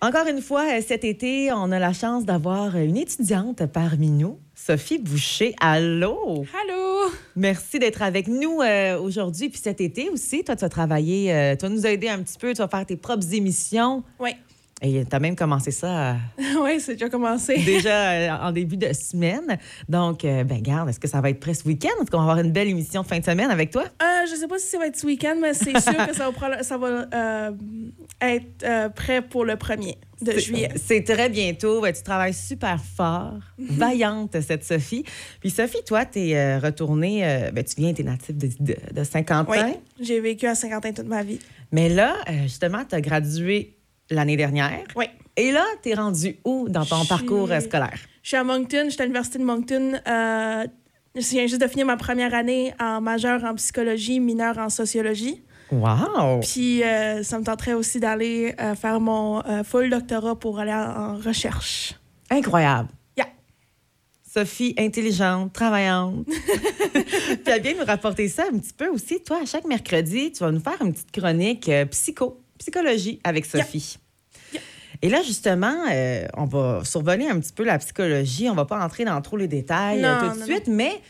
Encore une fois, cet été, on a la chance d'avoir une étudiante parmi nous, Sophie Boucher. Allô? Allô? Merci d'être avec nous euh, aujourd'hui. Puis cet été aussi, toi, tu vas travailler, euh, tu vas nous aider un petit peu, tu vas faire tes propres émissions. Oui. Et tu as même commencé ça oui, c'est déjà commencé. déjà euh, en début de semaine. Donc, euh, ben garde, est-ce que ça va être prêt ce week-end? Est-ce qu'on va avoir une belle émission de fin de semaine avec toi? Euh, je sais pas si ça va être ce week-end, mais c'est sûr que ça va, prendre- ça va euh, être euh, prêt pour le 1er de C'est- juillet. C'est très bientôt. Tu travailles super fort. Vaillante, cette Sophie. Puis Sophie, toi, tu es retournée, euh, ben, tu viens, tu es native de, de, de Saint-Quentin. Oui, j'ai vécu à Saint-Quentin toute ma vie. Mais là, euh, justement, tu as gradué l'année dernière. Oui. Et là, tu es rendu où dans ton parcours scolaire? Je suis à Moncton, je suis à l'Université de Moncton. Euh, je viens juste de finir ma première année en majeur en psychologie, mineure en sociologie. Wow! Puis euh, ça me tenterait aussi d'aller euh, faire mon euh, full doctorat pour aller en, en recherche. Incroyable. Yeah. Sophie, intelligente, travaillante. Puis elle vient nous rapporter ça un petit peu aussi. Toi, à chaque mercredi, tu vas nous faire une petite chronique euh, psycho, psychologie avec Sophie. Yeah. Et là, justement, euh, on va survoler un petit peu la psychologie. On va pas entrer dans trop les détails euh, Non, tout de non, suite, mais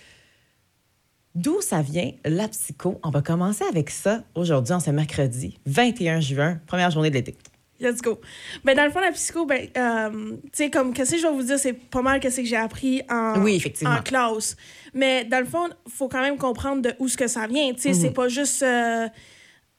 d'où ça vient, la psycho? On va commencer avec ça aujourd'hui, en ce mercredi, 21 juin, première journée de l'été. Let's go. Ben, dans le fond, la psycho, ben, euh, tu sais, comme, qu'est-ce que je vais vous dire, c'est pas mal qu'est-ce que j'ai appris en, Oui, effectivement. en classe. Mais dans le fond, faut quand même comprendre de où ce que ça vient. Tu sais, Mhm. c'est pas juste, euh,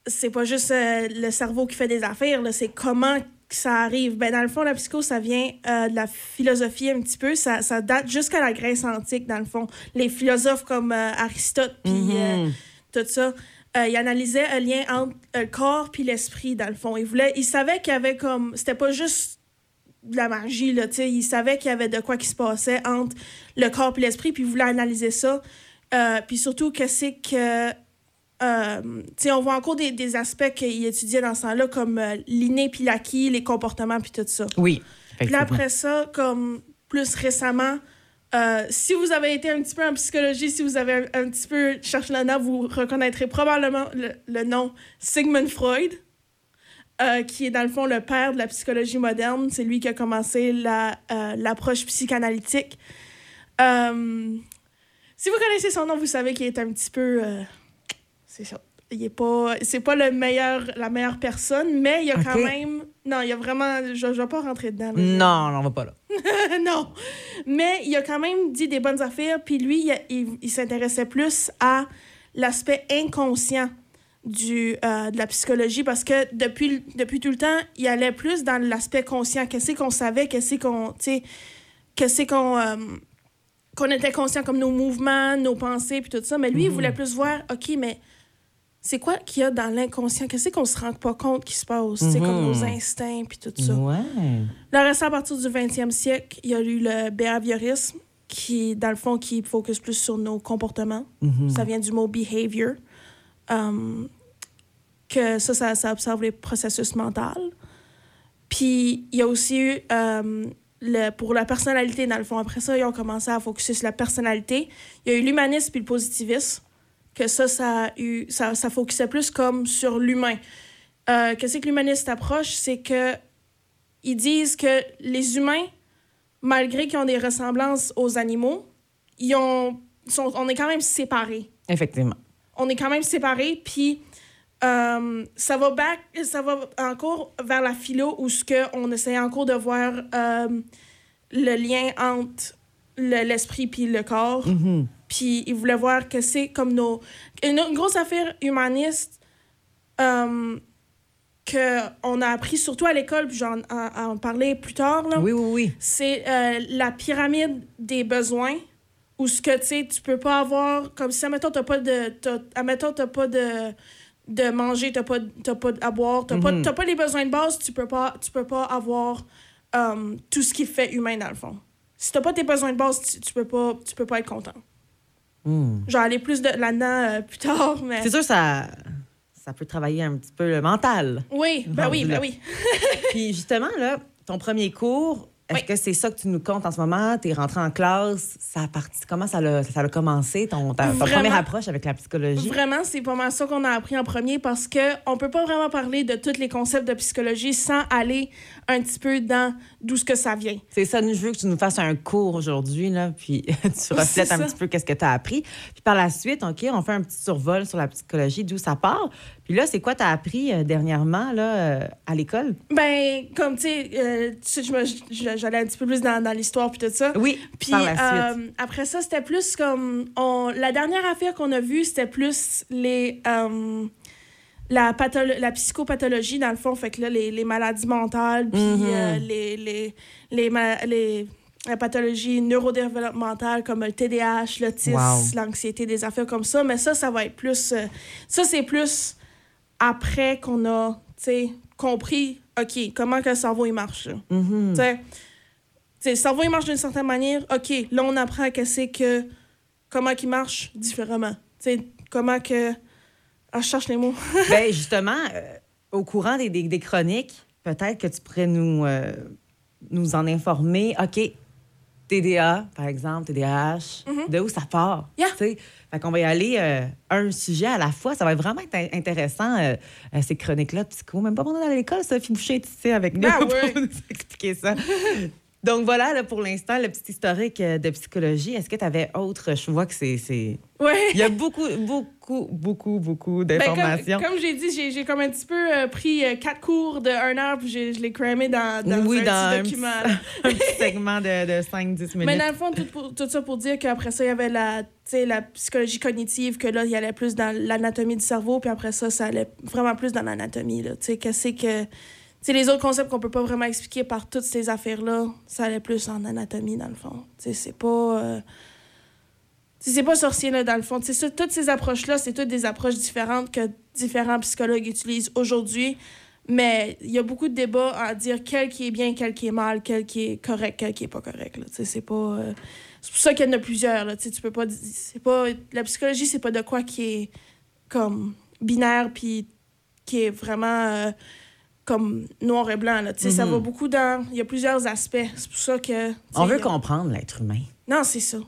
c'est pas juste euh, le cerveau qui fait des affaires, c'est comment que ça arrive. Ben, dans le fond, la psycho, ça vient euh, de la philosophie un petit peu. Ça, ça date jusqu'à la Grèce antique, dans le fond. Les philosophes comme euh, Aristote, puis euh, Mhm. tout ça. Euh, il analysait un lien entre euh, le corps puis l'esprit, dans le fond. Il, voulait, il savait qu'il y avait comme... C'était pas juste de la magie, là, tu sais. Il savait qu'il y avait de quoi qui se passait entre le corps puis l'esprit, puis il voulait analyser ça. Euh, puis surtout, qu'est-ce que... Euh, on voit encore des, des aspects qu'il étudiait dans ce temps-là, comme euh, l'inné puis l'acquis, les comportements puis tout ça. Oui. Puis après ça, comme plus récemment, euh, si vous avez été un petit peu en psychologie, si vous avez un, un petit peu cherché là-dedans, vous reconnaîtrez probablement le, le nom Sigmund Freud, euh, qui est dans le fond le père de la psychologie moderne. C'est lui qui a commencé la, euh, l'approche psychanalytique. Si vous connaissez son nom, vous savez qu'il est un petit peu... c'est ça. Il est pas... C'est pas le meilleur, la meilleure personne, mais il y a quand même... Non, il y a vraiment... Je, je vais pas rentrer dedans. là. Non, on va pas là. non. Mais il a quand même dit des bonnes affaires. Puis lui, il, il- il s'intéressait plus à l'aspect inconscient du, euh, de la psychologie parce que depuis, depuis tout le temps, il allait plus dans l'aspect conscient. Qu'est-ce qu'on savait, qu'est-ce qu'on. Qu'est-ce qu'on. euh, qu'on était conscient comme nos mouvements, nos pensées, puis tout ça. Mais lui, il voulait plus voir, OK, mais c'est quoi qu'il y a dans l'inconscient? Qu'est-ce qu'on se rend pas compte qui se passe? C'est comme nos instincts, puis tout ça. Ouais. Le reste, à partir du 20e siècle, il y a eu le behaviorisme, qui, dans le fond, qui focus plus sur nos comportements. Mhm. Ça vient du mot behavior. Um, que ça, ça, ça observe les processus mentaux. Puis, il y a aussi eu, euh, le, pour la personnalité, dans le fond. Après ça, ils ont commencé à focuser sur la personnalité. Il y a eu l'humanisme puis le positivisme, que ça, ça, a eu, ça, ça focusait plus comme sur l'humain. Euh, Qu'est-ce que l'humaniste approche? C'est que ils disent que les humains, malgré qu'ils ont des ressemblances aux animaux, ils ont, sont, on est quand même séparés. Effectivement. On est quand même séparés, puis euh, ça va back, ça va encore vers la philo où ce que on essaie encore de voir euh, le lien entre le- l'esprit puis le corps. Mhm. Puis ils voulaient voir que c'est comme nos... Une, une grosse affaire humaniste euh, qu'on a appris surtout à l'école, puis j'en en, en parler plus tard, là. Oui, oui, oui. c'est euh, la pyramide des besoins où ce que tu sais tu peux pas avoir comme si admettons t'as pas de t'as, admettons t'as pas de de manger t'as pas t'as pas à boire t'as pas Mhm. t'as pas les besoins de base tu peux pas tu peux pas avoir euh, tout ce qui fait humain dans le fond si t'as pas tes besoins de base tu, tu peux pas tu peux pas être content Hmm. je vais aller plus de là-dedans euh, plus tard mais C'est sûr, ça, ça peut travailler un petit peu le mental. oui ben oui ben oui Puis justement, là, ton premier cours, Est-ce que c'est ça que tu nous comptes en ce moment? Tu es rentré en classe. Ça a parti, comment ça a, ça a commencé, ton, ta, première approche avec la psychologie? Vraiment, c'est pas mal ça qu'on a appris en premier parce que on peut pas vraiment parler de tous les concepts de psychologie sans aller un petit peu dans d'où ce que ça vient. C'est ça, je veux que tu nous fasses un cours aujourd'hui, là, puis tu reflètes un petit peu qu'est-ce que tu as appris. Puis par la suite, OK, on fait un petit survol sur la psychologie, d'où ça part. Puis là, c'est quoi tu as appris euh, dernièrement, là, euh, à l'école? Ben, comme tu sais, euh, j'allais un petit peu plus dans, dans l'histoire puis tout ça. Oui, Puis par la suite. euh, après ça, c'était plus comme. On, la dernière affaire qu'on a vue, c'était plus les. la, la psychopathologie, dans le fond, fait que là, les, les maladies mentales, puis Mhm. les, les, les, les- la pathologie neurodéveloppementale comme le TDAH, l'autisme, Wow. l'anxiété, des affaires comme ça. Mais ça, ça va être plus. euh, ça, c'est plus après qu'on a, compris, OK, comment que le cerveau, il marche. Mhm. Sais, le cerveau, il marche d'une certaine manière. OK, là, on apprend que c'est que... Comment qu'il marche différemment. Tu sais, comment que... Ah, je cherche les mots. ben, justement, euh, au courant des, des, des chroniques, peut-être que tu pourrais nous, euh, nous en informer. OK, TDA, par exemple, TDAH, de où ça part? Mm-hmm. Yeah. Fait qu'on va y aller euh, un sujet à la fois. Ça va être vraiment être in- intéressant, euh, euh, ces chroniques-là, psycho. Même pas pendant à l'école, Sophie Boucher ici avec nous Ben pour oui. nous expliquer ça. Donc voilà, là, pour l'instant, le petit historique euh, de psychologie. Est-ce que tu avais autre... Je vois que c'est... Ouais. Il y a beaucoup, beaucoup, beaucoup, beaucoup Ben, d'informations. comme, comme j'ai dit, j'ai comme un petit peu euh, pris euh, quatre cours de un heure, puis je l'ai cramé dans, dans oui, un dans un petit document. là. un petit segment de, de 5-10 minutes. Mais dans le fond, tout, pour- tout ça pour dire qu'après ça, il y avait la, psychologie cognitive, que là, il y allait plus dans l'anatomie du cerveau, puis après ça, ça allait vraiment plus dans l'anatomie. là. Tu sais, qu'est-ce que. Tu sais, les autres concepts qu'on peut pas vraiment expliquer par toutes ces affaires-là, ça allait plus en anatomie, dans le fond. C'est pas. euh, c'est pas sorcier, là, dans le fond. Toutes ces approches-là, c'est toutes des approches différentes que différents psychologues utilisent aujourd'hui. Mais il y a beaucoup de débats à dire quel qui est bien, quel qui est mal, quel qui est correct, quel qui est pas correct. C'est pas. euh, C'est pour ça qu'il y en a plusieurs. Là. Tu peux pas. C'est pas. La psychologie, c'est pas de quoi qui est comme binaire puis qui est vraiment euh, comme noir et blanc. Là. Tu sais, Ça Mhm. va beaucoup dans. Il y a plusieurs aspects. C'est pour ça que. On veut comprendre l'être humain. Non, c'est ça.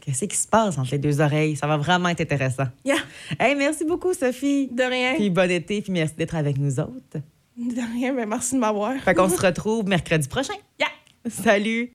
Qu'est-ce qui se passe entre les deux oreilles? Ça va vraiment être intéressant. Yeah. Hey, merci beaucoup, Sophie. De rien. Puis bon été, puis merci d'être avec nous autres. De rien, mais merci de m'avoir. Fait qu'on se retrouve mercredi prochain. Yeah. Salut!